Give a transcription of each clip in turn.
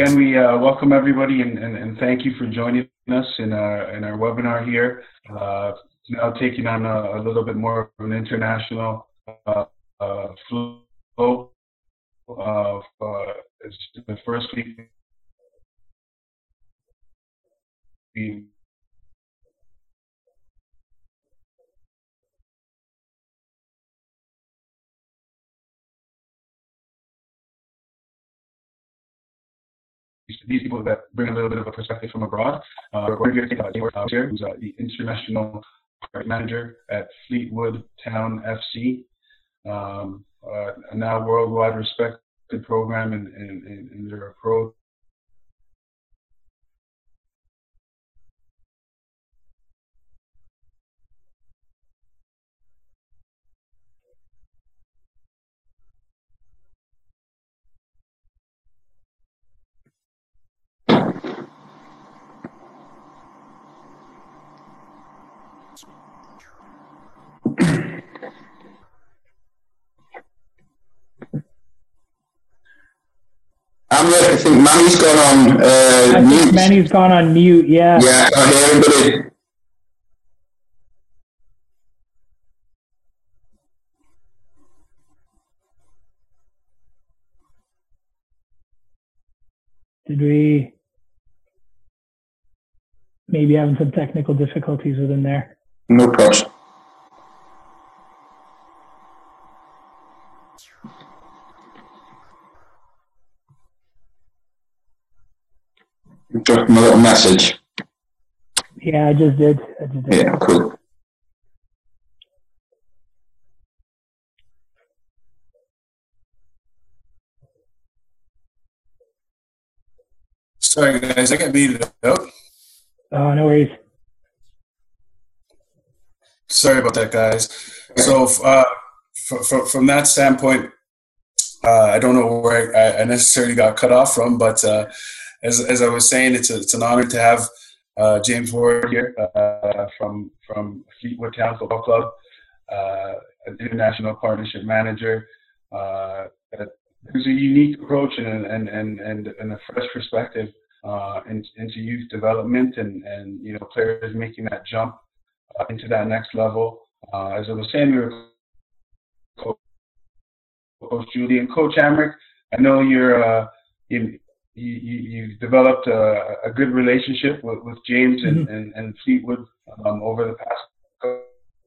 again, we uh, welcome everybody and, and, and, thank you for joining us in our, in our webinar here. Uh, now taking on a, a, little bit more of an international uh, uh flow of uh, the first week. We these people that bring a little bit of a perspective from abroad. Uh, we're to uh, here, who's uh, the international manager at Fleetwood Town FC, um, uh, a now worldwide respected program in, in, in their approach I think Manny's gone on uh, mute. Manny's gone on mute, yeah. Yeah, I hear everybody. Did we maybe having some technical difficulties within there? No problem. Drop him a little message. Yeah, I just did. I just did. Yeah, cool. Sorry, guys, I got muted up. Oh, no worries. Sorry about that, guys. So, uh, from that standpoint, uh, I don't know where I, I, necessarily got cut off from, but uh, as, as I was saying, it's, a, it's an honor to have uh, James Ward here uh, from from Fleetwood Town Football Club, uh, an international partnership manager. Uh, who's a unique approach and and and and, and a fresh perspective uh, in, into youth development and and you know players making that jump uh, into that next level. as I was saying, we were Coach Julie and Coach Amrick. I know you're in, you, you, you developed a, a, good relationship with, with James and, mm-hmm. and, and, Fleetwood um, over the past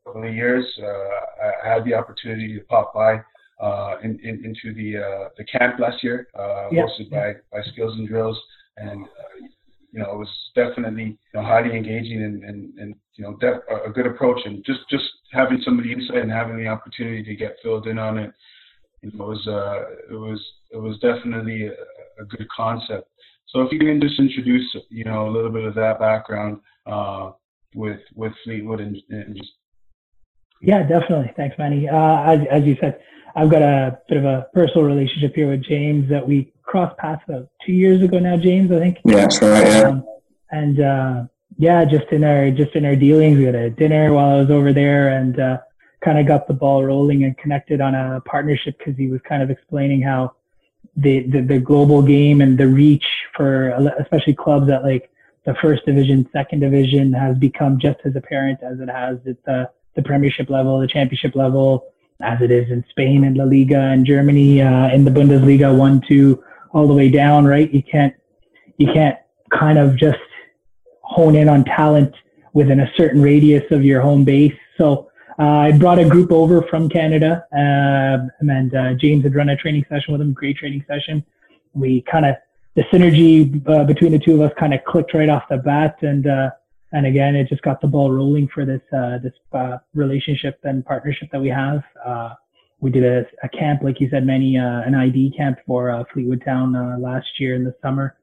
couple of years. Uh, I had the opportunity to pop by uh, in, in, into the uh, the camp last year, uh, yep. hosted by, by Skills and Drills, and uh, you know it was definitely you know, highly engaging and, and, and you know def- a good approach, and just just having some of the insight and having the opportunity to get filled in on it, you know, it was uh, it was it was definitely a good concept. So if you can just introduce, you know, a little bit of that background uh, with with Fleetwood and, and, just. Yeah, definitely. Thanks, Manny. Uh, as as you said, I've got a bit of a personal relationship here with James that we crossed paths about two years ago now. James, I think. Yeah, that's right. Yeah. Um, and uh, yeah, just in our just in our dealings, we had a dinner while I was over there, and uh, kind of got the ball rolling and connected on a partnership because he was kind of explaining how the, the, the global game and the reach for especially clubs at like the first division, second division has become just as apparent as it has at the, the Premiership level, the Championship level, as it is in Spain and La Liga and Germany, uh, in the Bundesliga one, two, all the way down, right? You can't, you can't kind of just hone in on talent within a certain radius of your home base. So I brought a group over from Canada, uh, and uh, James had run a training session with them, great training session. We kind of the synergy uh, between the two of us kind of clicked right off the bat, and uh, and again, it just got the ball rolling for this uh, this relationship and partnership that we have. we did a, a, camp, like you said, Manny an ID camp for Fleetwood Town last year in the summer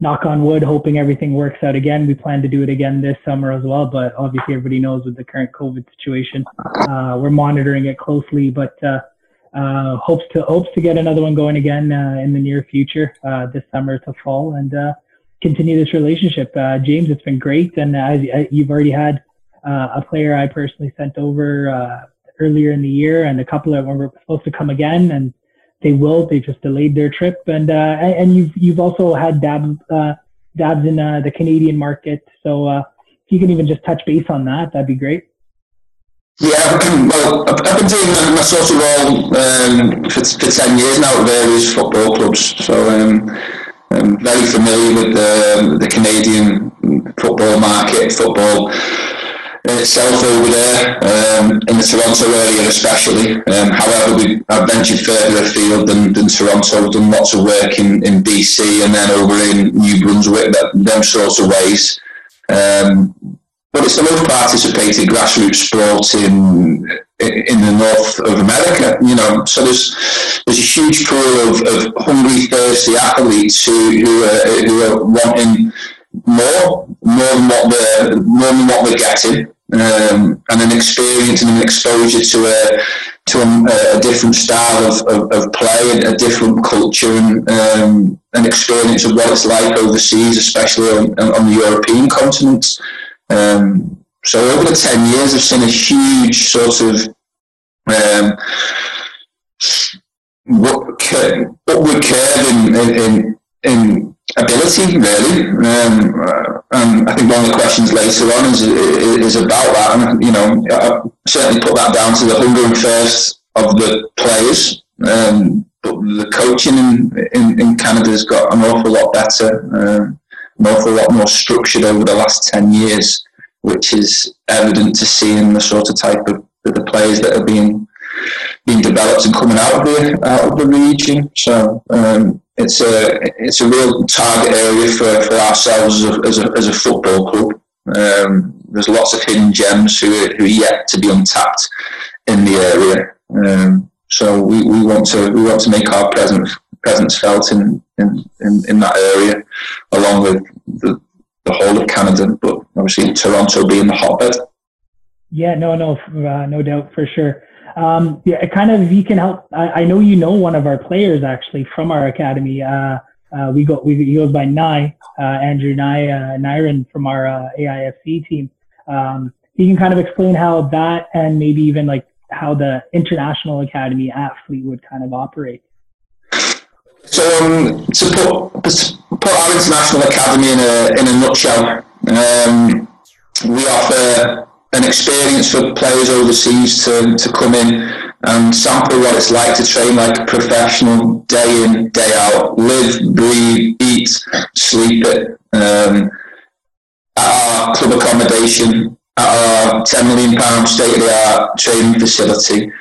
knock on wood, hoping everything works out again. We plan to do it again this summer as well, but obviously everybody knows with the current COVID situation, uh, we're monitoring it closely, but uh, uh, hopes to hopes to get another one going again uh, in the near future, uh, this summer to fall, and uh, continue this relationship. James, it's been great, and as you've already had a player I personally sent over earlier in the year, and a couple that were supposed to come again, and they will. They've just delayed their trip, and uh, and you've you've also had dabs uh, dabs in uh, the Canadian market. So uh, if you can even just touch base on that, that'd be great. Yeah, well, I've been doing my sort of role um, for, for 10 years now at various football clubs, so um, I'm very familiar with the, the Canadian football market, football itself over there, um, in the Toronto area especially. Um, however, we, I've ventured further afield than, than Toronto, I've done lots of work in, in BC and then over in New Brunswick, that, them sorts of ways. Um, but it's the most participated grassroots sport in in the north of America. You know, so there's there's a huge pool of, of hungry, thirsty athletes who who are, who are wanting more, more than what they're more than what they're getting, um, and an experience and an exposure to a to a, a different style of, of, of, play and a different culture and um, an experience of what it's like overseas, especially on, on the European continent. Um, so over the 10 years, I've seen a huge sort of um, upward curve in, in, in ability, really. Um, and I think one of the questions later on is, is about that. And, you know, I certainly put that down to the hunger and thirst of the players. Um, but the coaching in, in, in Canada has got an awful lot better. Um, an awful lot more structured over the last 10 years, which is evident to see in the sort of type of the players that are being being developed and coming out of the out of the region. So um, it's a it's a real target area for, for ourselves as a, as a, as a football club. Um, there's lots of hidden gems who are, who are yet to be untapped in the area. Um, so we, we want to we want to make our presence presence felt in, in, in, in that area, along with the, the whole of Canada, but obviously Toronto being the hotbed. Yeah, no, no, uh, no doubt for sure. Um, yeah, kind of, you can help. I, I, know you know one of our players actually from our academy. Uh, uh, we go, we, he goes by Nye, uh, Andrew Nye, uh, Nyren from our uh, AIFC team. Um, he can kind of explain how that and maybe even like how the international academy at Fleetwood kind of operate. So um, to put, put our international academy in a in a nutshell, um, we offer an experience for players overseas to, to come in and sample what it's like to train like a professional day in, day out, live, breathe, eat, sleep. Um, at our club accommodation, at our £10 million state of the art training facility,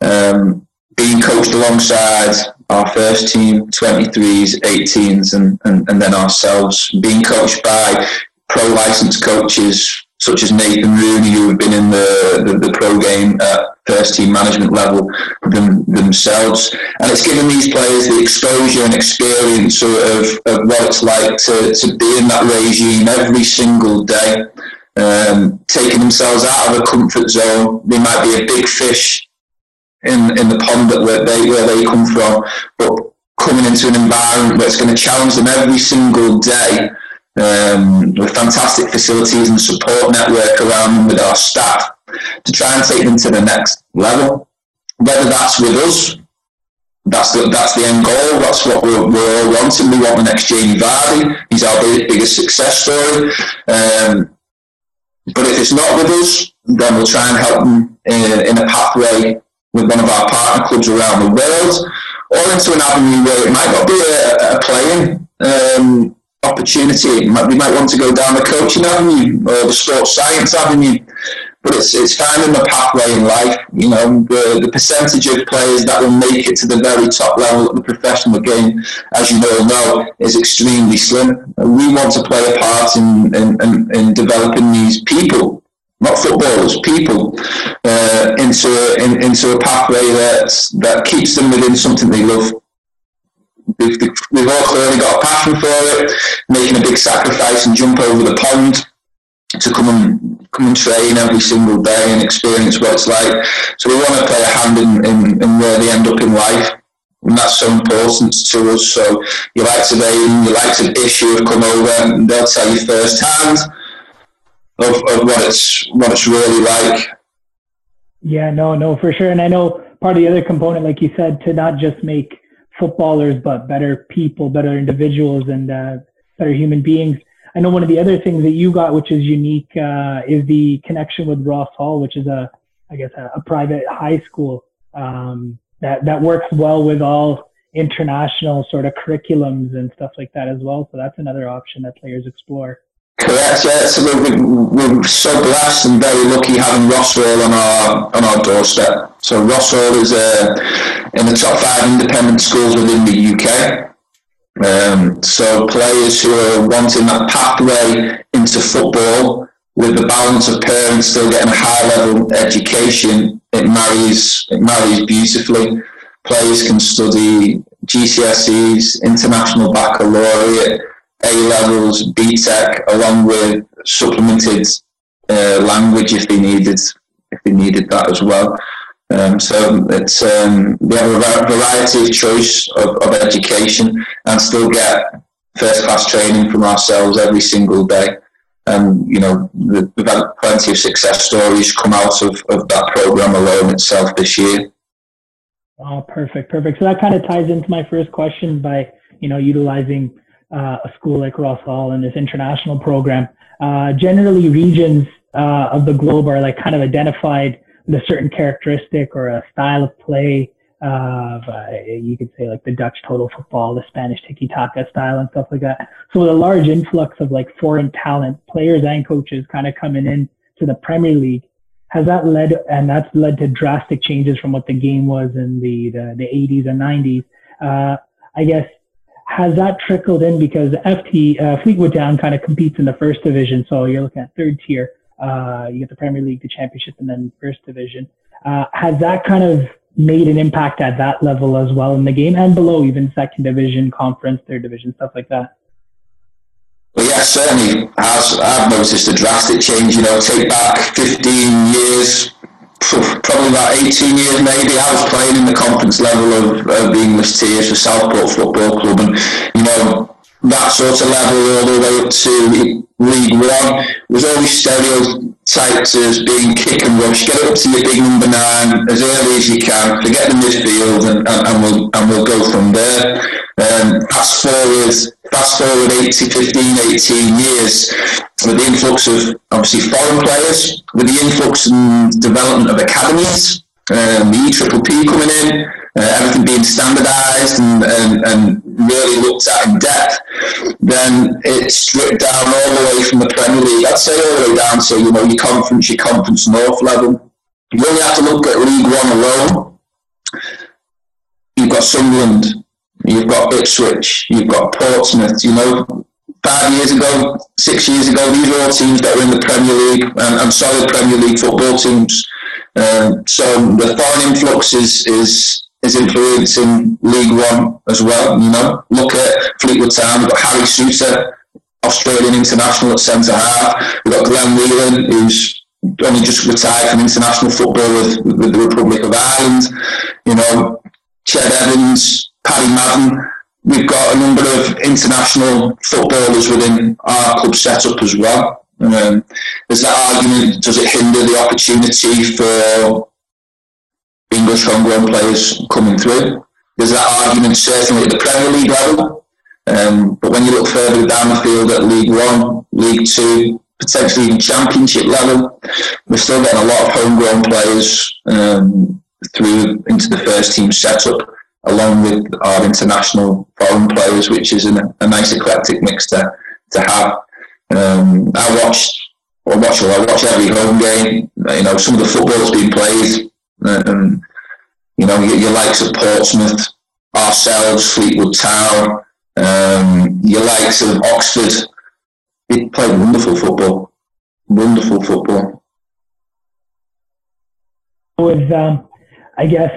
um, being coached alongside our first team, 23s, 18s, and, and, and then ourselves, being coached by pro licensed coaches such as Nathan Rooney, who have been in the, the, the pro game at first team management level them, themselves. And it's given these players the exposure and experience of, of what it's like to, to be in that regime every single day, um, taking themselves out of a comfort zone. They might be a big fish in, in the pond that where they, where they come from, but coming into an environment where it's going to challenge them every single day um, with fantastic facilities and support network around them with our staff to try and take them to the next level. Whether that's with us, that's the, that's the end goal. That's what we're, we're all wanting. We want the next Jamie Vardy. He's our biggest success story. Um, but if it's not with us, then we'll try and help them in, in a pathway with one of our partner clubs around the world, or into an avenue where it might not be a, a playing um, opportunity. We might want to go down the coaching avenue or the sports science avenue, but it's it's finding the pathway in life. You know, the, the percentage of players that will make it to the very top level of the professional game, as you all know, is extremely slim. We want to play a part in in, in, in developing these people. Not footballers, people, uh, into in, into a pathway that that keeps them within something they love we've, we've all clearly got a passion for it, making a big sacrifice and jump over the pond to come and come and train every single day and experience what it's like. So we want to play a hand in, in, in where they end up in life. And that's so important to us. So you like to Aiden, you like to issue have come over and they'll tell you firsthand of, of what it's what it's really like. Yeah, no, no, for sure. And I know part of the other component, like you said, to not just make footballers, but better people, better individuals, and uh, better human beings. I know one of the other things that you got, which is unique, uh, is the connection with Ross Hall, which is a, I guess, a, a private high school um, that that works well with all international sort of curriculums and stuff like that as well. So that's another option that players explore. Correct, yeah. So we're, we're so blessed and very lucky having Ross Hall on our on our doorstep. So Ross Hall is uh, in the top five independent schools within the UK. Um, so players who are wanting that pathway into football with the balance of parents still getting a high level education, it marries it marries beautifully. Players can study GCSEs, international baccalaureate, A levels, BTEC, along with supplemented uh, language if they needed if they needed that as well. Um, so it's um, we have a variety of choice of, of education and still get first class training from ourselves every single day. And you know we've had plenty of success stories come out of, of that program alone itself this year. Oh, perfect, perfect. So that kind of ties into my first question by you know utilizing uh, a school like Ross Hall and this international program. Uh, generally, regions uh, of the globe are like kind of identified with a certain characteristic or a style of play of uh, you could say like the Dutch total football, the Spanish tiki taka style and stuff like that. So with a large influx of like foreign talent, players and coaches kind of coming in to the Premier League, has that led and that's led to drastic changes from what the game was in the the, the 80s and 90s. Uh, I guess has that trickled in because FT uh, Fleetwood Town kind of competes in the first division, so you're looking at third tier. Uh, you get the Premier League, the Championship, and then First Division. Uh, has that kind of made an impact at that level as well in the game and below, even Second Division, Conference, Third Division, stuff like that? Well, yeah, certainly has. I've noticed a drastic change. You know, take back 15 years, probably about 18 years maybe. I was playing in the conference level of, of the English tiers for Southport Football Club, and you know that sort of level all the way up to League One was always stereotyped as being kick and rush. Get up to your big number nine as early as you can. Forget the midfield, and, and, and we'll and we'll go from there. Um, fast forward, fast forward 80, 15, 18 years with the influx of obviously foreign players, with the influx and development of academies, um, the E Triple P coming in uh, everything being standardised and, and, and, really looked at in depth, then it's stripped down all the way from the Premier League. I'd say all the way down to you know your conference, your conference north level. You only have to look at League One alone. You've got Sunderland, you've got Ipswich, you've got Portsmouth. You know, five years ago, six years ago, these are all teams that were in the Premier League and, and solid Premier League football teams. Um, so the foreign influx is is is influencing League One as well. You know, look at Fleetwood Town. We've got Harry Souttar, Australian international at centre half. We've got Glenn Whelan, who's only just retired from international football with, with the Republic of Ireland. You know, Ched Evans, Paddy Madden. We've got a number of international footballers within our club setup as well. Um, there's that argument: does it hinder the opportunity for English homegrown players coming through. There's that argument certainly at the Premier League level, um, but when you look further down the field at League One, League Two, potentially even Championship level, we're still getting a lot of homegrown players um, through into the first team setup, along with our international foreign players, which is a, a nice eclectic mix to, to have. Um, I watched, or watch, I watch every home game. You know, some of the football's been played um, you know, your, your likes of Portsmouth, ourselves, Fleetwood Town, um, your likes of Oxford. They play wonderful football. Wonderful football. With, um, I guess,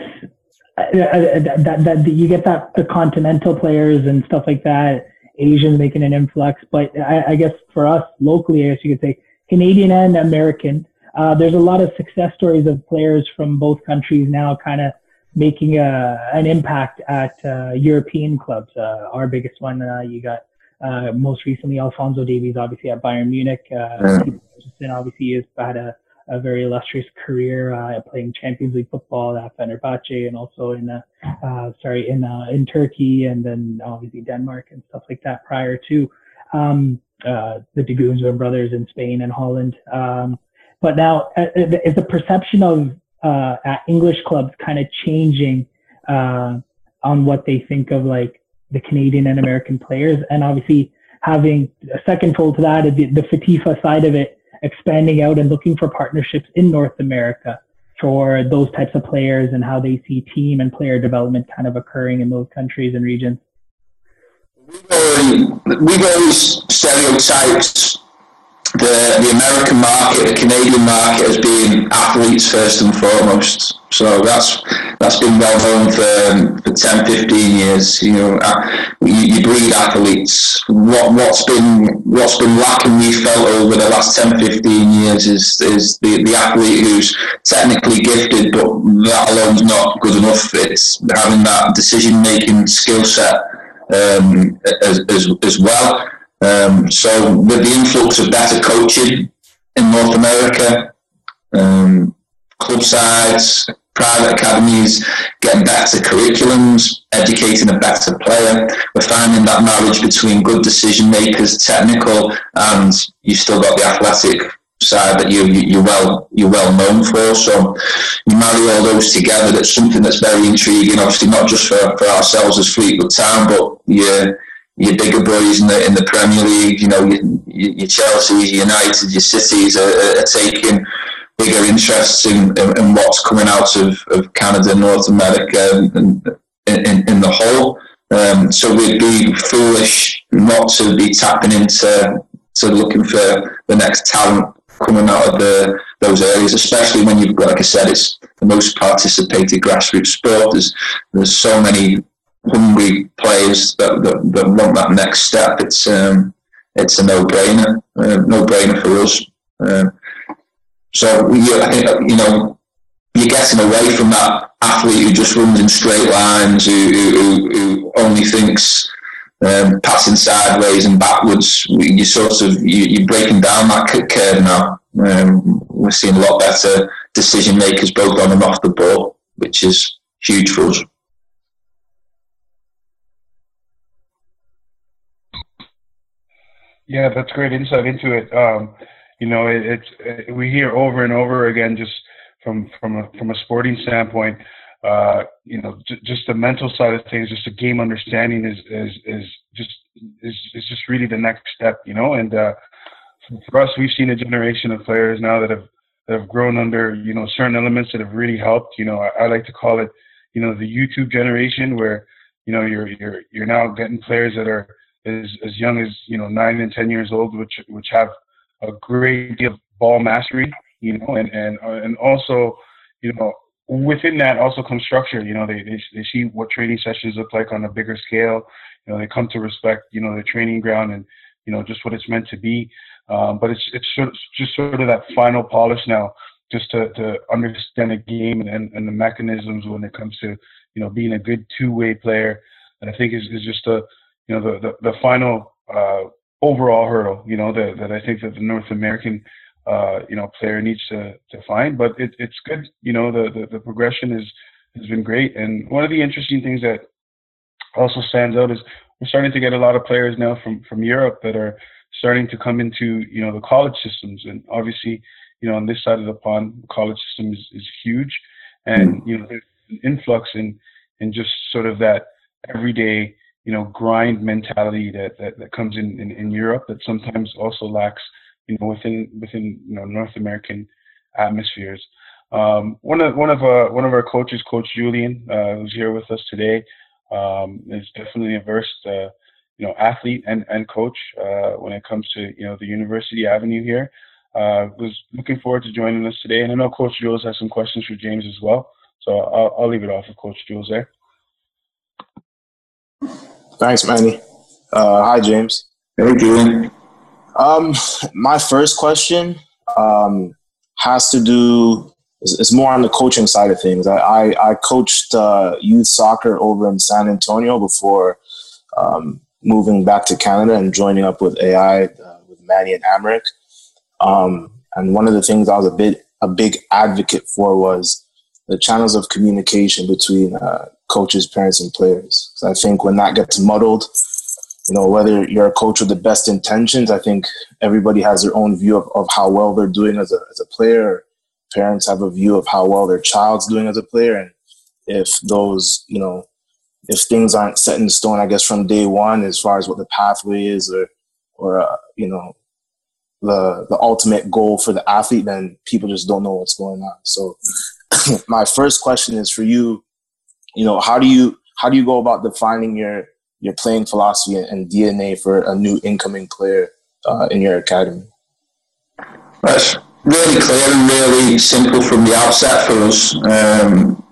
uh, uh, that, that, that you get that the continental players and stuff like that, Asians making an influx. But I, I guess for us locally, I guess you could say Canadian and American, uh, there's a lot of success stories of players from both countries now kind of making a, an impact at uh, European clubs. Uh, our biggest one, uh, you got uh, most recently Alphonso Davies, obviously at Bayern Munich. Uh, obviously has had a, a very illustrious career uh, playing Champions League football at Fenerbahce and also in uh, uh, sorry in uh, in Turkey and then obviously Denmark and stuff like that prior to um, uh, the De Guzman brothers in Spain and Holland. Um, but now uh, is the perception of uh, English clubs kind of changing uh, on what they think of like the Canadian and American players, and obviously having a second fold to that, the, the FATIFA side of it, expanding out and looking for partnerships in North America for those types of players and how they see team and player development kind of occurring in those countries and regions. We've always, we've always the, the American market, the Canadian market as being athletes first and foremost. So that's that's been well known for, um, for 10, 15 years. You know, uh, you, you, breed athletes. What what's been what's been lacking, we felt over the last 10, 15 years is is the, the athlete who's technically gifted, but that alone's not good enough. It's having that decision making skill set um, as, as as well. Um, so with the influx of better coaching in North America, um, club sides, private academies, getting better curriculums, educating a better player. We're finding that marriage between good decision makers, technical, and you've still got the athletic side that you, you are well you're well known for. So you marry all those together. That's something that's very intriguing. Obviously, not just for, for ourselves as Fleetwood Town, but you your bigger boys in the in the Premier League, you know, your, your Chelsea's, your United, your Cities are, are taking bigger interests in, in, in, what's coming out of, of Canada, North America, and, in, in the whole. Um, so we'd be foolish not to be tapping into to looking for the next talent coming out of the those areas, especially when you've got, like I said, it's the most participated grassroots sport. There's there's so many hungry players that, that, that want that next step, it's um, it's a no-brainer, uh, no-brainer for us. Uh, so think you know you're getting away from that athlete who just runs in straight lines, who who, who only thinks um, passing sideways and backwards. You sort of you, are breaking down that curve now. Um, we're seeing a lot better decision makers both on and off the ball, which is huge for us. Yeah, that's great insight into it. Um, you know, it, it's it, we hear over and over again, just from from a, from a sporting standpoint. Uh, you know, j- just the mental side of things, just the game understanding is is is just is is just really the next step. You know, and uh, for us, we've seen a generation of players now that have that have grown under you know certain elements that have really helped. You know, I, I like to call it, you know, the YouTube generation, where you know you're you're you're now getting players that are as as young as you know nine and ten years old, which which have a great deal of ball mastery, you know, and and uh, and also, you know, within that also comes structure. You know, they, they they see what training sessions look like on a bigger scale. You know, they come to respect you know the training ground and you know just what it's meant to be. Um, but it's it's sort of, just sort of that final polish now, just to to understand the game and, and, and the mechanisms when it comes to you know being a good two way player. And I think is is just a you know, the, the, the final uh, overall hurdle, you know, that, that I think that the North American, uh, you know, player needs to, to find. But it, it's good, you know, the, the, the progression is, has been great. And one of the interesting things that also stands out is we're starting to get a lot of players now from, from Europe that are starting to come into, you know, the college systems. And obviously, you know, on this side of the pond, the college system is, is huge. And, you know, there's an influx in, in just sort of that everyday you know grind mentality that that, that comes in, in, in Europe that sometimes also lacks you know within within you know North American atmospheres. Um, one of one of uh, one of our coaches, Coach Julian, uh, who's here with us today, um, is definitely a versed uh, you know athlete and and coach uh, when it comes to you know the University Avenue here. Uh, was looking forward to joining us today, and I know Coach Jules has some questions for James as well. So I'll, I'll leave it off with Coach Jules there. Thanks, Manny. Uh, hi, James. Hey, Julian. Um, my first question um, has to do. It's more on the coaching side of things. I I, I coached uh, youth soccer over in San Antonio before um, moving back to Canada and joining up with AI uh, with Manny and Amric. Um, and one of the things I was a bit a big advocate for was the channels of communication between uh, coaches, parents, and players. I think when that gets muddled, you know, whether you're a coach with the best intentions, I think everybody has their own view of, of how well they're doing as a, as a player. Parents have a view of how well their child's doing as a player. And if those, you know, if things aren't set in stone, I guess from day one, as far as what the pathway is or, or, uh, you know, the, the ultimate goal for the athlete, then people just don't know what's going on. So my first question is for you, you know, how do you, how do you go about defining your, your playing philosophy and DNA for a new incoming player uh, in your academy? That's really clear and really simple from the outset for us. Um,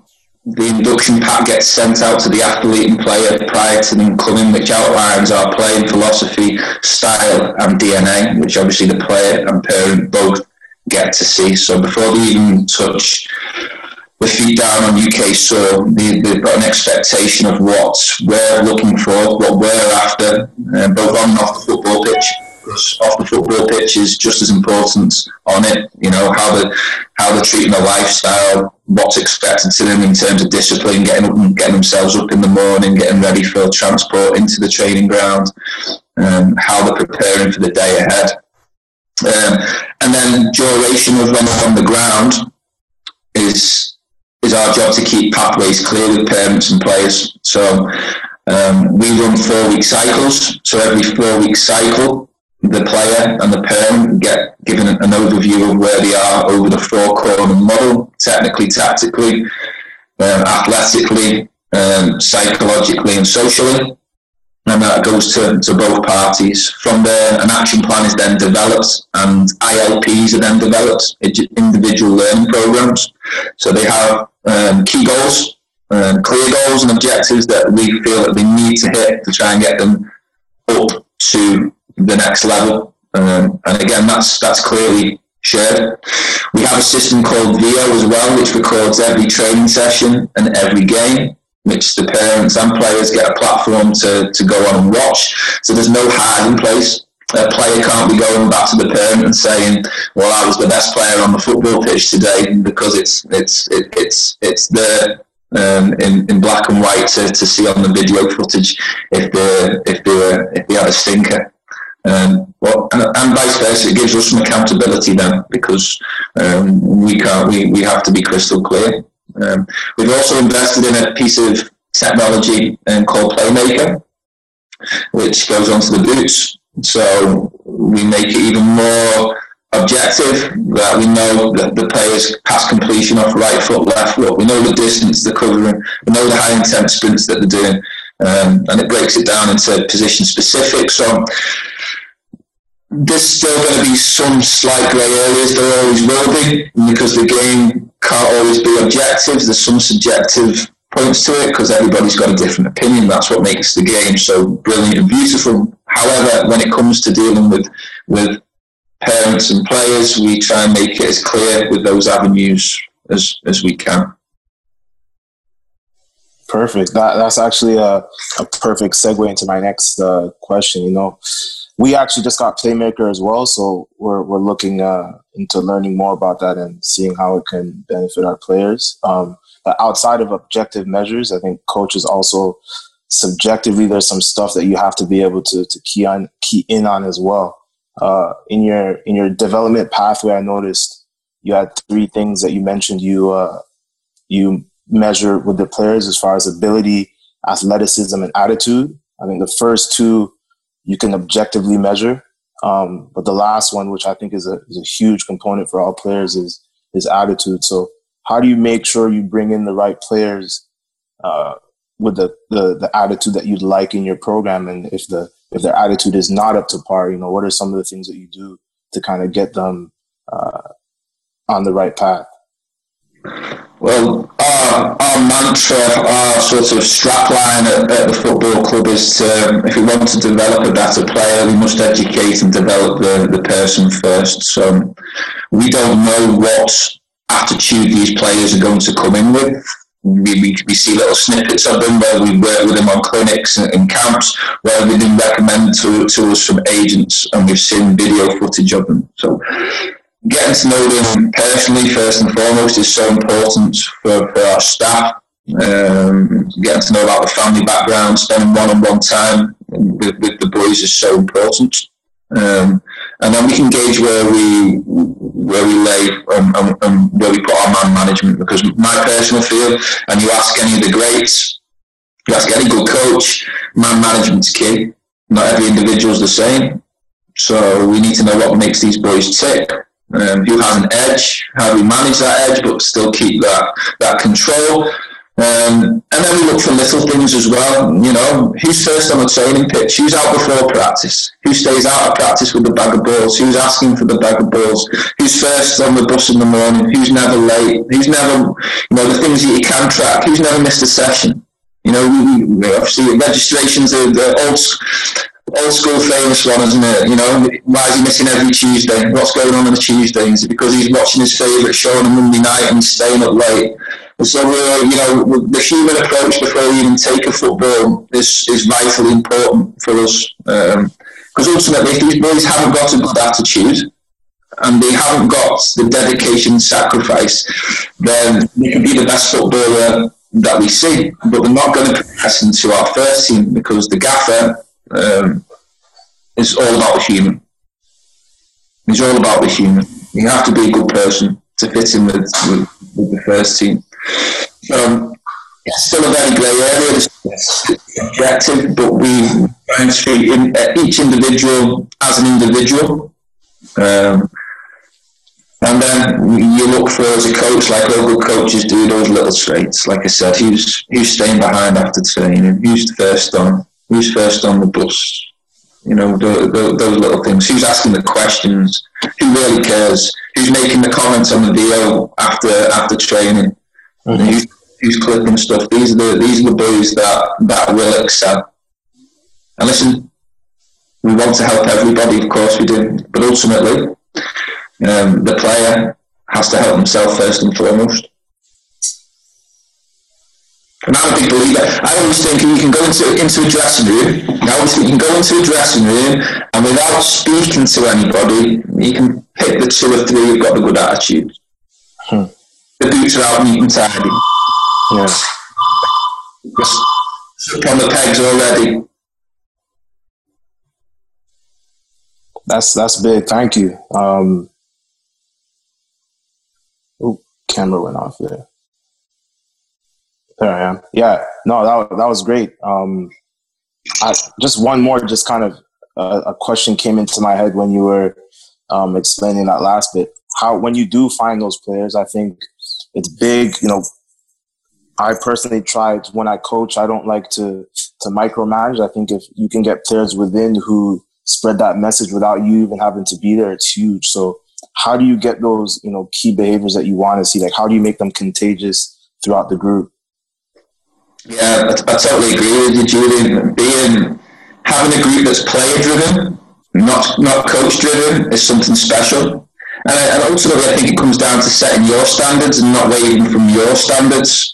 the induction pack gets sent out to the athlete and player prior to them coming, which outlines our playing philosophy, style, and DNA, which obviously the player and parent both get to see. So before they even touch with feet down on UK soil, they, have got an expectation of what we're looking for, what we're after, uh, both on and off the football pitch. Because off the football pitch is just as important on it. You know how the how they're treating their lifestyle, what's expected to them in terms of discipline, getting up and getting themselves up in the morning, getting ready for transport into the training ground, um, how they're preparing for the day ahead. Um, and then duration of they're on the ground is is our job to keep pathways clear with parents and players. So um, we run four week cycles. So every four week cycle, the player and the parent get given an overview of where they are over the four corner model, technically, tactically, um, athletically, um, psychologically, and socially and that goes to, to both parties. From there, an action plan is then developed, and ILPs are then developed, individual learning programs. So they have um, key goals, um, clear goals, and objectives that we feel that they need to hit to try and get them up to the next level. Um, and again, that's that's clearly shared. We have a system called Veo as well, which records every training session and every game which the parents and players get a platform to, to go on and watch. So there's no hiding place. A player can't be going back to the parent and saying, "Well, I was the best player on the football pitch today," because it's it's it, it's it's there um, in, in black and white to, to see on the video footage if they if they were if they had a stinker. Um, well, and, and, vice versa, it gives us some accountability then because um, we can't we, we have to be crystal clear. Um, we've also invested in a piece of technology um, called Playermaker, which goes onto the boots. So we make it even more objective that we know that the players pass completion off right foot, left foot. We know the distance they're covering. We know the high intent sprints that they're doing. Um, and it breaks it down into position specific. So there's still going to be some slight grey areas. There always will be because the game can't always be objective. There's some subjective points to it because everybody's got a different opinion. That's what makes the game so brilliant and beautiful. However, when it comes to dealing with with parents and players, we try and make it as clear with those avenues as as we can. Perfect. That that's actually a, a perfect segue into my next uh, question. You know, we actually just got Playermaker as well, so we're we're looking uh, into learning more about that and seeing how it can benefit our players. Um, but outside of objective measures, I think coaches also subjectively there's some stuff that you have to be able to to key on key in on as well. Uh, in your in your development pathway, I noticed you had three things that you mentioned you uh, you measure with the players as far as ability, athleticism, and attitude. I think the first two you can objectively measure. Um, but the last one, which I think is a, is a huge component for all players, is is attitude. So how do you make sure you bring in the right players uh, with the, the the attitude that you'd like in your program? And if the if their attitude is not up to par, you know, what are some of the things that you do to kind of get them uh, on the right path? Well, our, our mantra, our sort of strapline at, at the football club is to, if we want to develop a better player, we must educate and develop the, the person first. So we don't know what attitude these players are going to come in with. We, we, we see little snippets of them where we work with them on clinics and, and camps, where they've been recommended to, to us from agents and we've seen video footage of them. So getting to know them personally first and foremost is so important for, for our staff. Um, getting to know about the family background, spending one-on-one time with, with the boys is so important. Um, and then we can gauge where we where we lay and, and, and, where we put our man management. Because my personal feel, and you ask any of the greats, you ask any good coach, man management's key. Not every individual's the same, so we need to know what makes these boys tick. Um, who has an edge? How do we manage that edge, but still keep that that control? Um, and then we look for little things as well. You know, who's first on the training pitch? Who's out before practice? Who stays out of practice with the bag of balls? Who's asking for the bag of balls? Who's first on the bus in the morning? Who's never late? Who's never, you know, the things that you can track? Who's never missed a session? You know, we, we obviously registrations are the old, old school famous one, isn't it? You know, why is he missing every Tuesday? What's going on on a Tuesday? Is it because he's watching his favourite show on a Monday night and staying up late? So, uh, you know, the human approach before we even take a football is, is vitally important for us. Because um, ultimately, if these boys haven't got a good attitude and they haven't got the dedication and sacrifice, then they can be the best footballer that we see, but they're not going to progress into our first team because the gaffer um, is all about the human. He's all about the human. You have to be a good person to fit in with, with, with the first team. Um, it's still a very grey area. It's subjective, but we try and treat in, uh, each individual as an individual. Um, and then you look for as a coach, like local coaches do those little traits. Like I said, who's who's staying behind after training? Who's first on? Who's first on the bus? You know, the, the, those little things. Who's asking the questions? Who really cares? Who's making the comments on the video after after training? Mm-hmm. Who's, who's clipping stuff? These are the these are the boys that that will excel. And listen, we want to help everybody, of course we do, but ultimately, um, the player has to help himself first and foremost. And I'm a big believer. I always think you can go into into a dressing room. You can go into a dressing room and without speaking to anybody, you can pick the two or three who've got the good attitude. Hmm the are out neat and tidy. Yeah. On the pegs already. That's that's big. Thank you. Um, oh, camera went off there. There I am. Yeah, no, that that was great. Um, I, just one more, just kind of a question came into my head when you were um, explaining that last bit. How when you do find those players, I think it's big. You know, I personally tried when I coach. I don't like to to micromanage. I think if you can get players within who spread that message without you even having to be there, it's huge. So how do you get those you know key behaviors that you want to see? Like how do you make them contagious throughout the group? Yeah, I, I totally agree with you, Julian. Being having a group that's player driven, not not coach driven, is something special. And, and ultimately, I think it comes down to setting your standards and not wavering from your standards.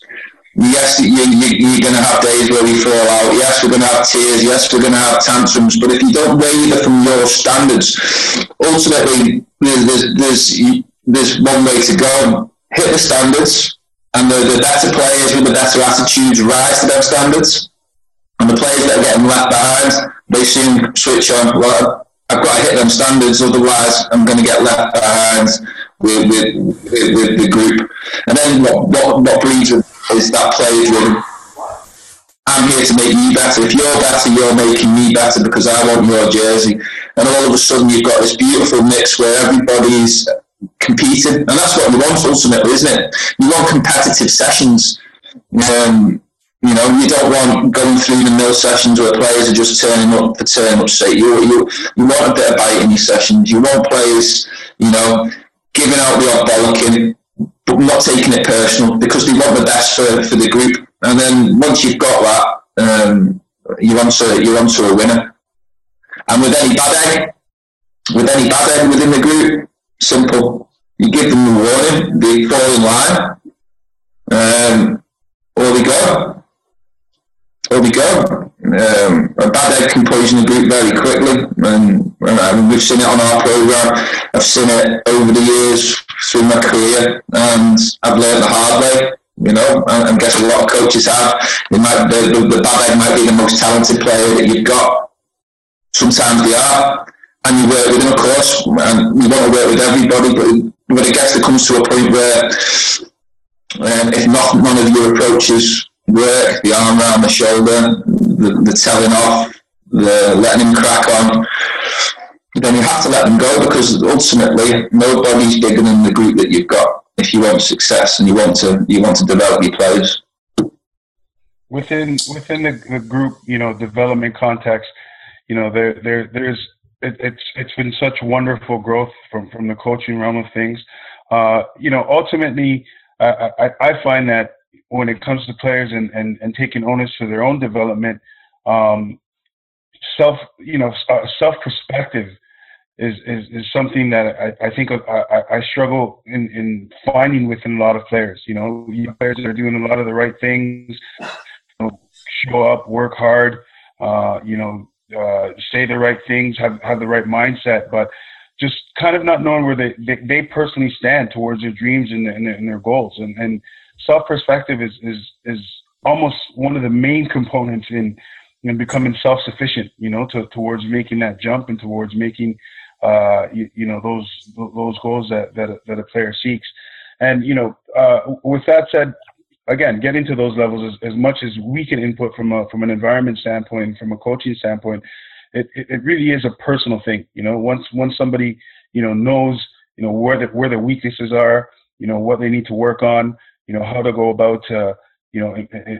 Yes, you, you, you're going to have days where we fall out. Yes, we're going to have tears. Yes, we're going to have tantrums. But if you don't waver from your standards, ultimately, there's, there's, there's one way to go. Hit the standards, and the, the better players with the better attitudes rise to those standards. And the players that are getting left behind, they soon switch on. Well, I've got to hit them standards, otherwise I'm going to get left behind with, with, with, with the group. And then what, what, what breeds is that player driven. I'm here to make you better. If you're better, you're making me better because I want your jersey. And all of a sudden, you've got this beautiful mix where everybody's competing, and that's what we want ultimately, isn't it? You want competitive sessions. Um, you know, you don't want going through the mill sessions where players are just turning up for turn up sake. You, you, you want a bit of bite in your sessions. You want players, you know, giving out the odd bollocking, but not taking it personal because they want the best for, for the group. And then once you've got that, um, you're onto, you're onto a winner. And with any bad egg, with any bad egg within the group, simple. You give them the warning, they fall in line, um, or they go. There we go. Um, a bad egg can poison group very quickly, and, and we've seen it on our program. I've seen it over the years through my career, and I've learned the hard way. You know, I, guess a lot of coaches have. It might the, the, the bad egg might be the most talented player that you've got. Sometimes they are, and you work with them, of course, and you want to work with everybody. But when it gets to comes to a point where, um, if not none of your approaches work, the arm around the shoulder, the, the telling off, the letting him crack on, then you have to let them go because ultimately nobody's bigger than the group that you've got. If you want success and you want to you want to develop your players within within the, the group, you know, development context, you know, there there there's it, it's it's been such wonderful growth from from the coaching realm of things. Uh, you know, ultimately, I, I, I find that when it comes to players and, and, and taking onus for their own development, um, self, you know, uh, self perspective is, is, is something that I, I think I, I struggle in, in finding within a lot of players. You know, players that are doing a lot of the right things, you know, show up, work hard, uh, you know, uh, say the right things, have, have the right mindset, but just kind of not knowing where they, they, they personally stand towards their dreams and, and, and their goals. And, and self perspective is, is, is almost one of the main components in, in becoming self sufficient, you know, to, towards making that jump and towards making, uh, you, you, know, those, those goals that, that, that a player seeks. And, you know, uh, with that said, again, getting to those levels as, as much as we can input from a, from an environment standpoint, from a coaching standpoint, it, it, it really is a personal thing. You know, once, once somebody, you know, knows, you know, where the, where the weaknesses are, you know, what they need to work on, you know, how to go about, uh, you know,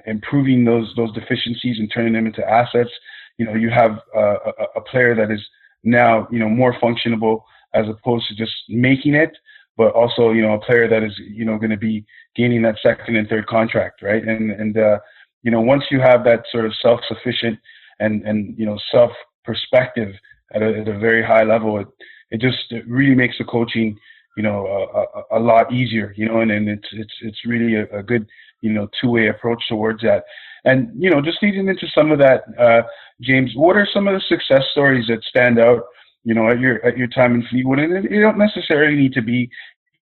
improving those, those deficiencies and turning them into assets. You know, you have uh, a, a player that is now, you know, more functionable as opposed to just making it, but also, you know, a player that is, you know, going to be gaining that second and third contract, right? And, and, uh, you know, once you have that sort of self-sufficient and, and, you know, self perspective at a, at a very high level, it, it just it really makes the coaching, you know, a, a, a lot easier, you know, and, and it's, it's, it's really a, a good, you know, two-way approach towards that. And, you know, just leading into some of that, uh, James, what are some of the success stories that stand out, you know, at your, at your time in Fleetwood? And you don't necessarily need to be,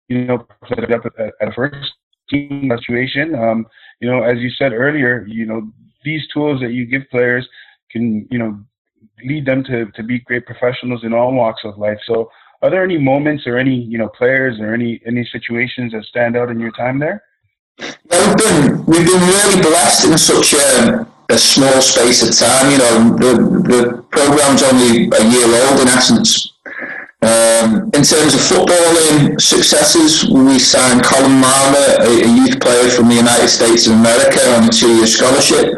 you know, played up at, at a first team situation. Um, you know, as you said earlier, you know, these tools that you give players can, you know, lead them to, to be great professionals in all walks of life. So are there any moments or any, you know, players or any, any situations that stand out in your time there? We've been, we've been really blessed in such a, a small space of time. You know, the, the program's only a year old in essence. Um, in terms of footballing successes, we signed Colin Marmer, a, a, youth player from the United States of America, on a two-year scholarship,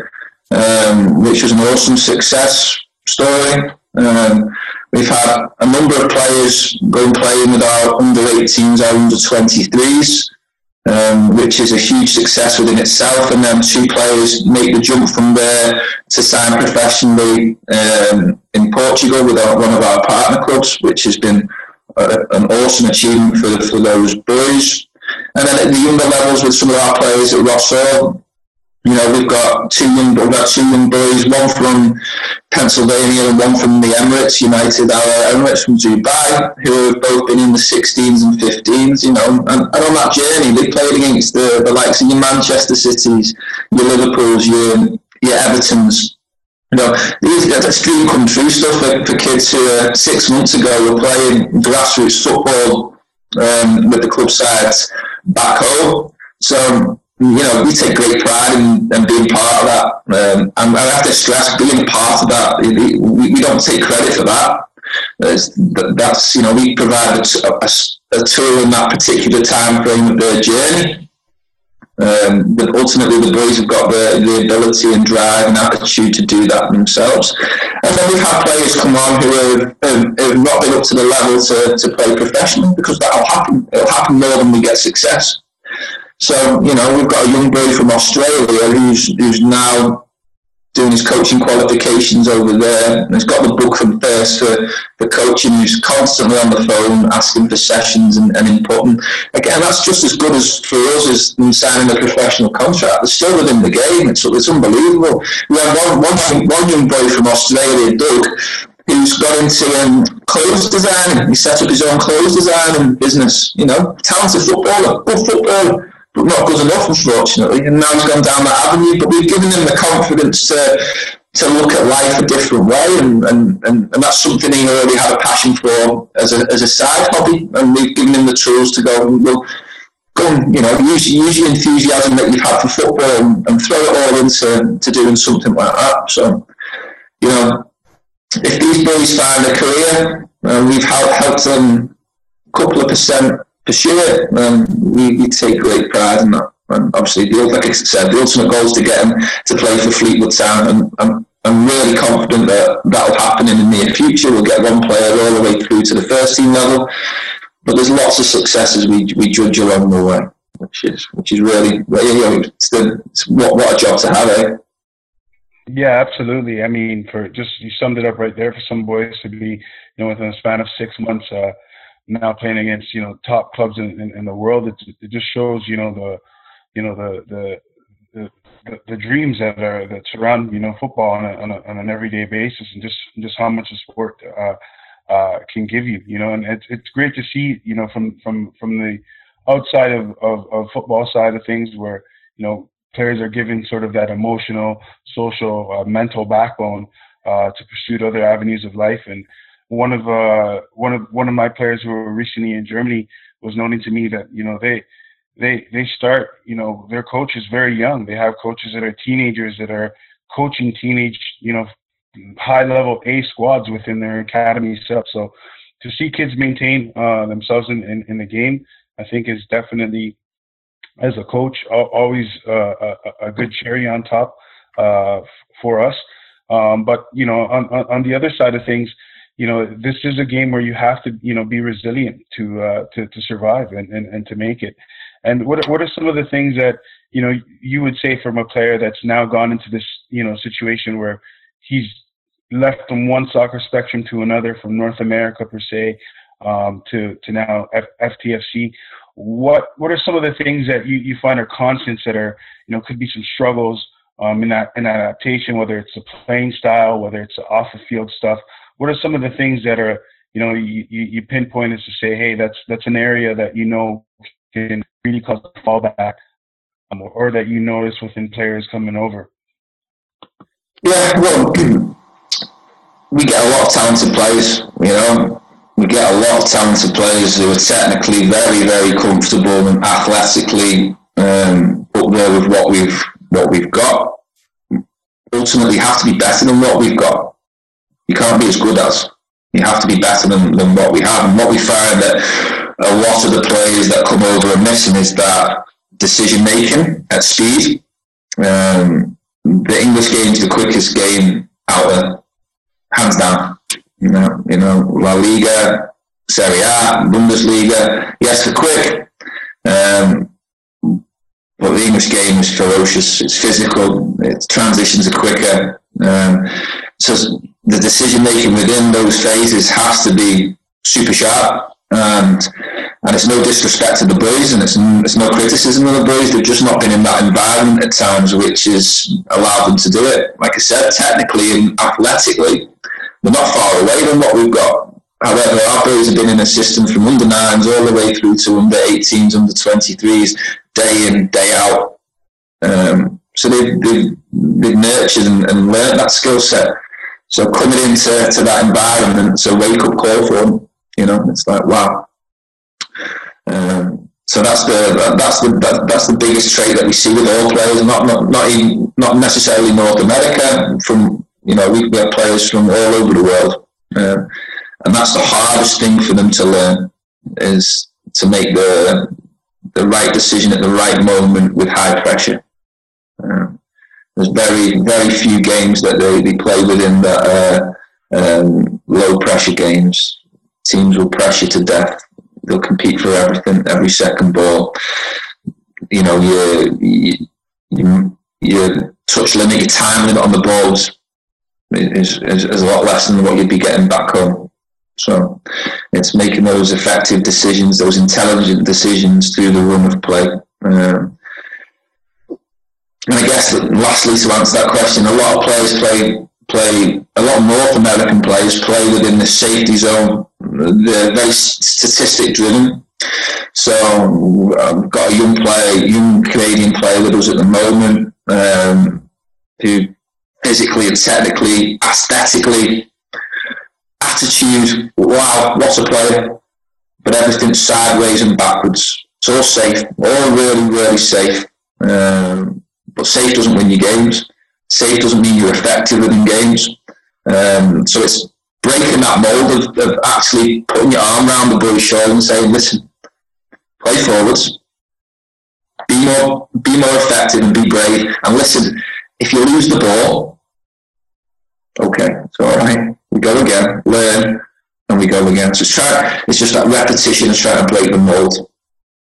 um, which was an awesome success story. Um, we've had a number of players going playing with our under 18s, our under 23s, um, which is a huge success within itself. And then two players make the jump from there to sign professionally um, in Portugal with our, one of our partner clubs, which has been a, an awesome achievement for, for those boys. And then at the younger levels with some of our players at Rossall, you know, we've got two young, we've got two young boys, one from Pennsylvania and one from the Emirates United Arab Emirates from Dubai, who have both been in the 16s and 15s, you know, and, and on that journey, they played against the, the likes of your Manchester Cities, your Liverpools, your, your Evertons, you know, these, that's dream come true stuff for, for kids who uh, six months ago were playing grassroots football um, with the club sides back home. So you know, we take great pride in, in being part of that. Um, and I have to stress, being part of that, we, we don't take credit for that. That's, that's you know, we provide a, a, a, tool in that particular time frame of their journey. Um, but ultimately, the boys have got the, the ability and drive and attitude to do that themselves. And then we've had players come on who have, have, have not been up to the level to, to play professionally because that'll happen. It'll happen more than we get success. So, you know, we've got a young boy from Australia who's, who's now doing his coaching qualifications over there. And he's got the book from first for, for coaching. He's constantly on the phone asking for sessions and, and input. And again, that's just as good as for us as signing a professional contract. They're still within the game. It's, it's unbelievable. We had one, one, one young boy from Australia, Doug, who's got into um, clothes design. He set up his own clothes design business. You know, talented footballer, good footballer but not good enough, unfortunately. And now he's gone down that avenue. But we've given him the confidence to to look at life a different way, and, and, and, and that's something he already had a passion for as a, as a side hobby. And we've given him the tools to go well, go and you know use use your enthusiasm that you've had for football and, and throw it all into to doing something like that. So you know, if these boys find a career, uh, we've helped, helped them a couple of percent pursue it. Um, we, we take great pride in that. And obviously, the, like I said, the ultimate goal is to get him to play for Fleetwood Town, and I'm, I'm really confident that that will happen in the near future. We'll get one player all the way through to the first team level, but there's lots of successes we we judge along the way, which is which is really, you know, it's, the, it's what what a job to have, eh? Yeah, absolutely. I mean, for just you summed it up right there. For some boys to be, you know, within a span of six months, uh, now playing against you know top clubs in, in, in the world. It, it just shows you know the you know the the the, the, dreams that are that surround you know football on, a, on, a, on an everyday basis, and just just how much the sport uh, uh, can give you. You know, and it's it's great to see you know from from from the outside of, of, of football side of things where you know players are given sort of that emotional, social, uh, mental backbone uh, to pursue other avenues of life and one of uh one of one of my players who were recently in Germany was noting to me that you know they they they start you know their coaches very young. They have coaches that are teenagers that are coaching teenage you know high level A squads within their academy setup. So to see kids maintain uh, themselves in, in, in the game, I think is definitely as a coach always uh, a, a, good cherry on top uh, for us. Um, but you know on on the other side of things you know, this is a game where you have to, you know, be resilient to uh, to, to survive and, and, and to make it. And what what are some of the things that you know you would say from a player that's now gone into this you know situation where he's left from one soccer spectrum to another, from North America per se um, to to now F- FTFC. What what are some of the things that you, you find are constants that are you know could be some struggles um, in that in that adaptation, whether it's the playing style, whether it's the off the field stuff what are some of the things that are you know you, you pinpoint as to say hey that's that's an area that you know can really cause a fallback um, or that you notice within players coming over? Yeah well we get a lot of talented players you know? We get a lot of talented players who are technically very very comfortable and athletically um, up there with what we've what we've got. Ultimately have to be better than what we've got you can't be as good as. You have to be better than, than what we have. And what we find that a lot of the players that come over are missing is that decision making at speed. Um, the English game is the quickest game out there, hands down. You know, you know, La Liga, Serie A, Bundesliga. Yes, they're quick, um, but the English game is ferocious. It's physical. Its transitions are quicker. Um, so the decision making within those phases has to be super sharp. And and it's no disrespect to the boys, and it's it's no criticism of the boys. They've just not been in that environment at times, which has allowed them to do it. Like I said, technically and athletically, they're not far away from what we've got. However, our boys have been in a system from under nines all the way through to under 18s, under 23s, day in, day out. Um, so they've, they've, they've nurtured and, and learned that skill set. So coming into to that environment, it's a wake up call for them. You know, it's like wow. Um, so that's the that's the that, that's the biggest trait that we see with all players, not not not even, not necessarily North America. From you know, we, we have players from all over the world, um, and that's the hardest thing for them to learn is to make the the right decision at the right moment with high pressure. Um, there's very very few games that they, they play within that are um, low pressure games. Teams will pressure to death. They'll compete for everything, every second ball. You know, you're, you, you're touch limit, your time limit on the balls is, is, is a lot less than what you'd be getting back home. So it's making those effective decisions, those intelligent decisions through the run of play. Um, and I guess lastly, to answer that question, a lot of players play play a lot of North American players play within the safety zone. They're very statistic driven. So I've got a young player, young Canadian player with us at the moment, um, who physically and technically, aesthetically, attitude, wow, what a player. But everything's sideways and backwards. It's all safe, all really, really safe. Um, but safe doesn't win you games. Safe doesn't mean you're effective within games. Um, so it's breaking that mold of, of, actually putting your arm around the boy's shoulder and saying, listen, play forwards, be more, be more effective and be brave. And listen, if you lose the ball, okay, it's all right. We go again, learn, and we go again. So it's, try, it's just that repetition is trying to break the mold.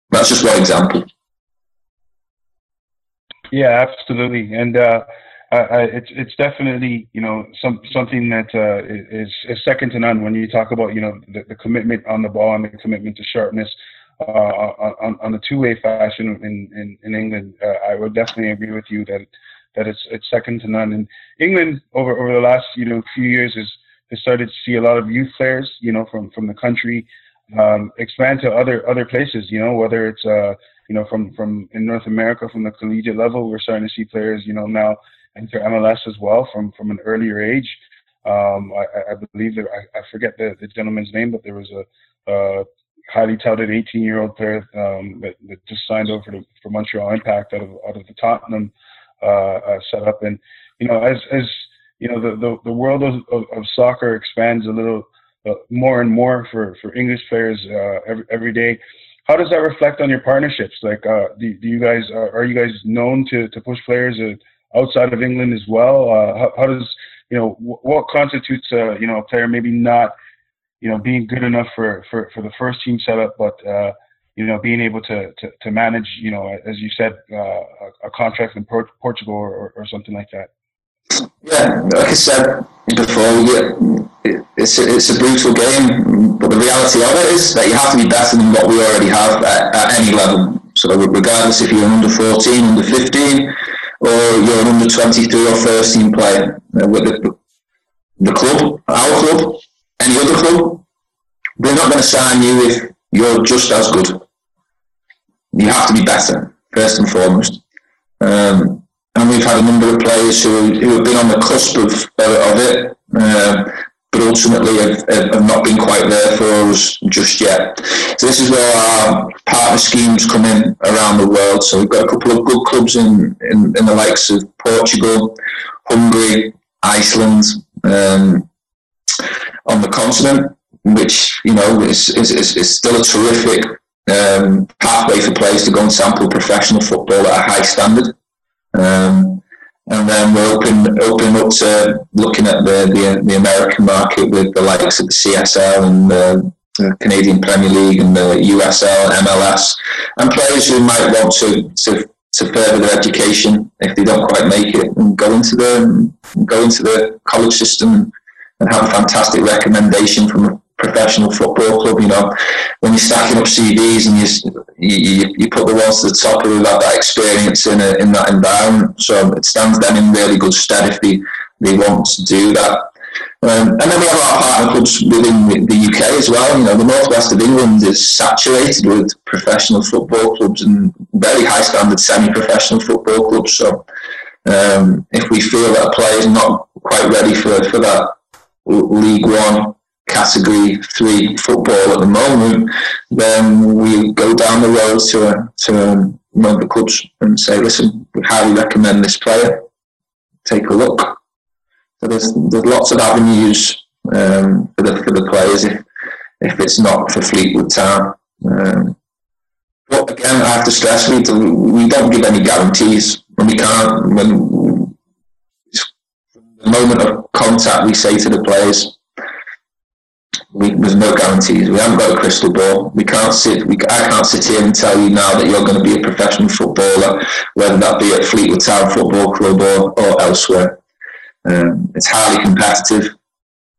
That's just one example. Yeah, absolutely. And uh, I, it's it's definitely you know some something that uh, is is second to none when you talk about you know the, the commitment on the ball and the commitment to sharpness uh, on on the two way fashion in in, in England. Uh, I would definitely agree with you that that it's it's second to none. And England over over the last you know few years has has started to see a lot of youth players you know from from the country um, expand to other other places. You know whether it's uh you know from from in North America from the collegiate level, we're starting to see players you know now enter MLS as well from from an earlier age. Um, I, I, believe that I, I forget the, the, gentleman's name, but there was a, a highly touted 18 year old player um, that, that, just signed over to, for Montreal Impact out of out of the Tottenham uh, uh, setup. And you know, as as you know, the the, the world of, of, of soccer expands a little uh, more and more for for English players uh, every every day. How does that reflect on your partnerships? Like, uh, do, do you guys are you guys known to to push players? outside of England as well? Uh, how, how, does you know what constitutes a you know a player maybe not you know being good enough for for, for the first team setup, but uh, you know being able to, to, to manage you know as you said uh, a, a, contract in Port- Portugal or, or something like that. Yeah, like I said before, it's a, it's a brutal game, but the reality of it is that you have to be better than what we already have at, at any level. So regardless if you're under 14, under 15, or you're an under 23 or first team player with the, the club, our club, any other club, they're not going to sign you if you're just as good. You have to be better, first and foremost. Um, and we've had a number of players who, who have been on the cusp of, of it. Uh, but ultimately have, have, not been quite there for us just yet. So this is where our partner schemes come in around the world. So we've got a couple of good clubs in, in, in the likes of Portugal, Hungary, Iceland, um, on the continent, which, you know, is, is, is, is still a terrific um, pathway for players to go and sample professional football at a high standard. Um, and then we're open open up to looking at the, the, the American market with the likes of the CSL and the, the Canadian Premier League and the USL MLS, and players who might want to, to to further their education if they don't quite make it and go into the go into the college system and have a fantastic recommendation from professional football club. You know, when you're stacking up CVs and you you, you put the ones to the top who have that experience in a, in that environment, so it stands them in really good stead if they they want to do that. Um, and then we have our partner clubs within the UK as well. You know, the northwest of England is saturated with professional football clubs and very high standard semi-professional football clubs. So um, if we feel that a player is not quite ready for, for that League One category three football at the moment, then we go down the road to to um, one of the clubs and say, listen, we highly recommend this player. Take a look. So there's there's lots of avenues um, for the for the players if if it's not for Fleetwood Town. Um, but again, I have to stress we do, we don't give any guarantees when we can't. When the moment of contact, we say to the players, we, there's no guarantees. We haven't got a crystal ball. We can't sit. We, I can't sit here and tell you now that you're going to be a professional footballer, whether that be at Fleetwood Town Football Club or, or elsewhere. Um, it's highly competitive,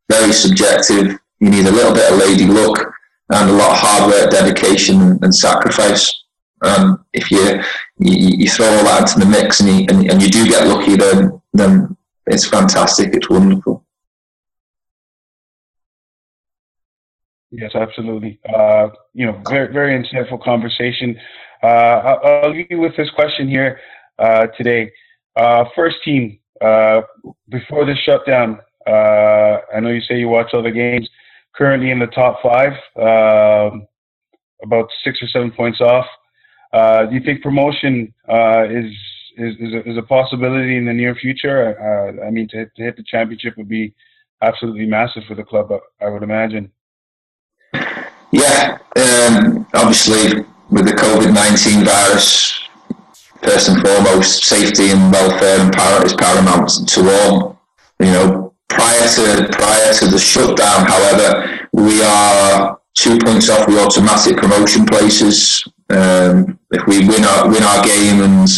very subjective. You need a little bit of lady luck and a lot of hard work, dedication, and, and sacrifice. Um, if you, you, you throw all that into the mix and you, and, and you do get lucky, then then it's fantastic. It's wonderful. Yes, absolutely. Uh, you know, very very insightful conversation. Uh, I'll, I'll, leave you with this question here uh, today. Uh, first team uh, before the shutdown. Uh, I know you say you watch all the games. Currently in the top five, um, about six or seven points off. do you think promotion is is is a, is a, possibility in the near future? I mean, to to hit the championship would be absolutely massive for the club. I would imagine. Yeah, um, obviously with the COVID nineteen virus, first and foremost, safety and welfare is paramount to all. You know, prior to prior to the shutdown, however, we are two points off the automatic promotion places. Um, if we win our win our game and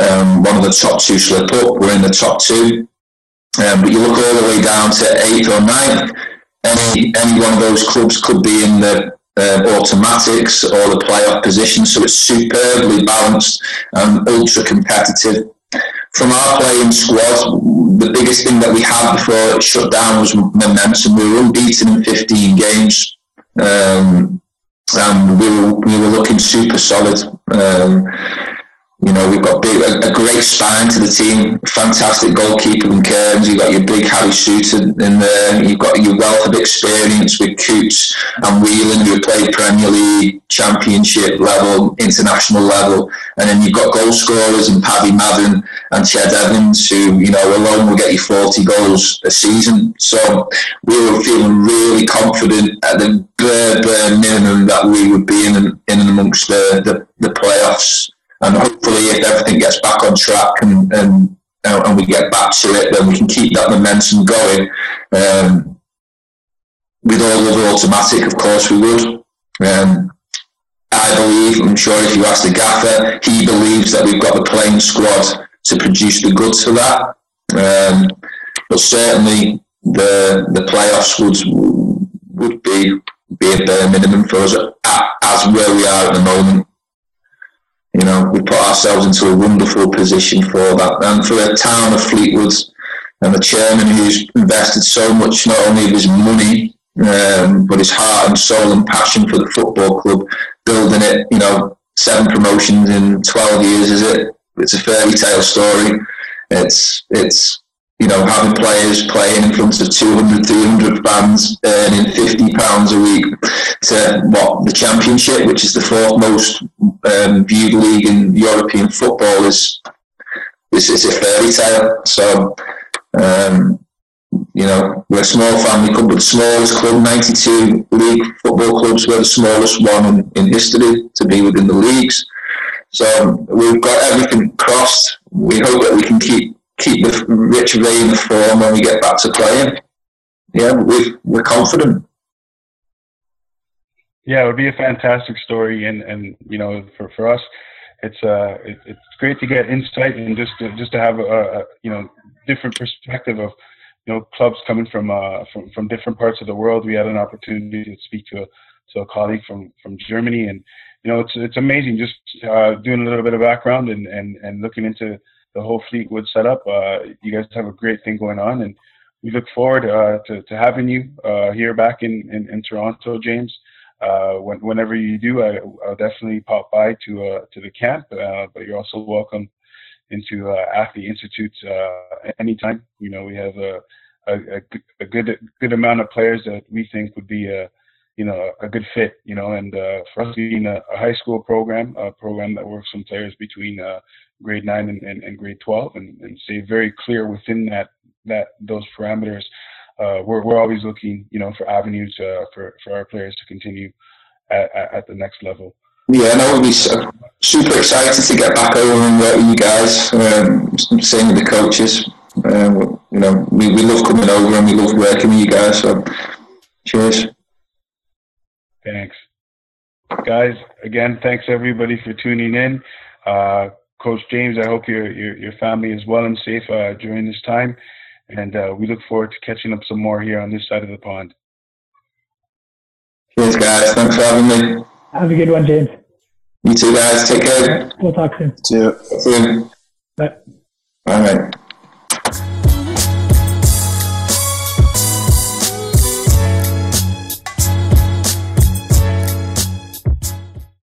um, one of the top two slip up, we're in the top two. Um, but you look all the way down to eighth or ninth any any one of those clubs could be in the uh, automatics or the playoff position. So it's superbly balanced and ultra competitive. From our playing squad, the biggest thing that we had before it shut down was momentum. We were unbeaten in 15 games. Um, and we were, we were looking super solid. Um, you know, we've got big, a, a, great spine to the team, fantastic goalkeeper in Cairns. You've got your big Harry Souttar in there. You've got your wealth of experience with Coutts and Whelan, who played Premier League, Championship level, international level. And then you've got goal scorers in Paddy Madden and Ched Evans, who, you know, alone will get you 40 goals a season. So we were feeling really confident at the bare, bare minimum that we would be in, in amongst the, the, the playoffs and hopefully if everything gets back on track and and, and we get back to it, then we can keep that momentum going. Um, with all of the automatic, of course, we would. Um, I believe, I'm sure if you ask the gaffer, he believes that we've got the playing squad to produce the goods for that. Um, but certainly the the playoffs would would be be a bare minimum for us as where we are at the moment. You know, we put ourselves into a wonderful position for that. And for a town of Fleetwood and the chairman who's invested so much, not only of his money, um, but his heart and soul and passion for the football club, building it, you know, seven promotions in 12 years, is it? It's a fairy tale story. It's, it's, you know, having players playing in front of 200, 300 fans, earning 50 pounds a week to what the championship, which is the fourth most um, viewed league in European football, is is, is a fairy tale. So, um, you know, we're a small family club, but the smallest club, 92 league football clubs, we're the smallest one in, in history to be within the leagues. So we've got everything crossed. We hope that we can keep keep the rich vein of form when we get back to playing. Yeah, we we're confident. Yeah, it would be a fantastic story, and and you know, for for us, it's uh, it, it's great to get insight and just to, just to have a, a you know different perspective of you know clubs coming from uh from from different parts of the world. We had an opportunity to speak to a to a colleague from from Germany, and you know, it's it's amazing just uh, doing a little bit of background and and and looking into the whole Fleetwood setup. Uh, you guys have a great thing going on, and we look forward uh, to, to having you uh, here back in, in, in Toronto, James. Uh, when, whenever you do, I, will definitely pop by to uh, to the camp. Uh, but you're also welcome into Athlete Institute anytime. You know, we have a, a, a, good good amount of players that we think would be a you know a good fit. You know, and for us being a, a, high school program, a program that works with players between grade nine and, and, and grade 12 and, and stay very clear within that, that those parameters. Uh, we're, we're always looking, you know, for avenues uh, for, for our players to continue at, at, at the next level. Yeah, no, we'll be so, super excited to get back over and work with you guys. Um, same with the coaches. Um, you know, we, we love coming over and we love working with you guys. So, cheers. Thanks. Guys, again, thanks everybody for tuning in. Uh, Coach James, I hope your, your, your family is well and safe uh, during this time. And uh, we look forward to catching up some more here on this side of the pond. Cheers, guys. Thanks for having me. Have a good one, James. You too, guys. Take care. We'll talk soon. See you. See you soon. Bye. Bye, mate.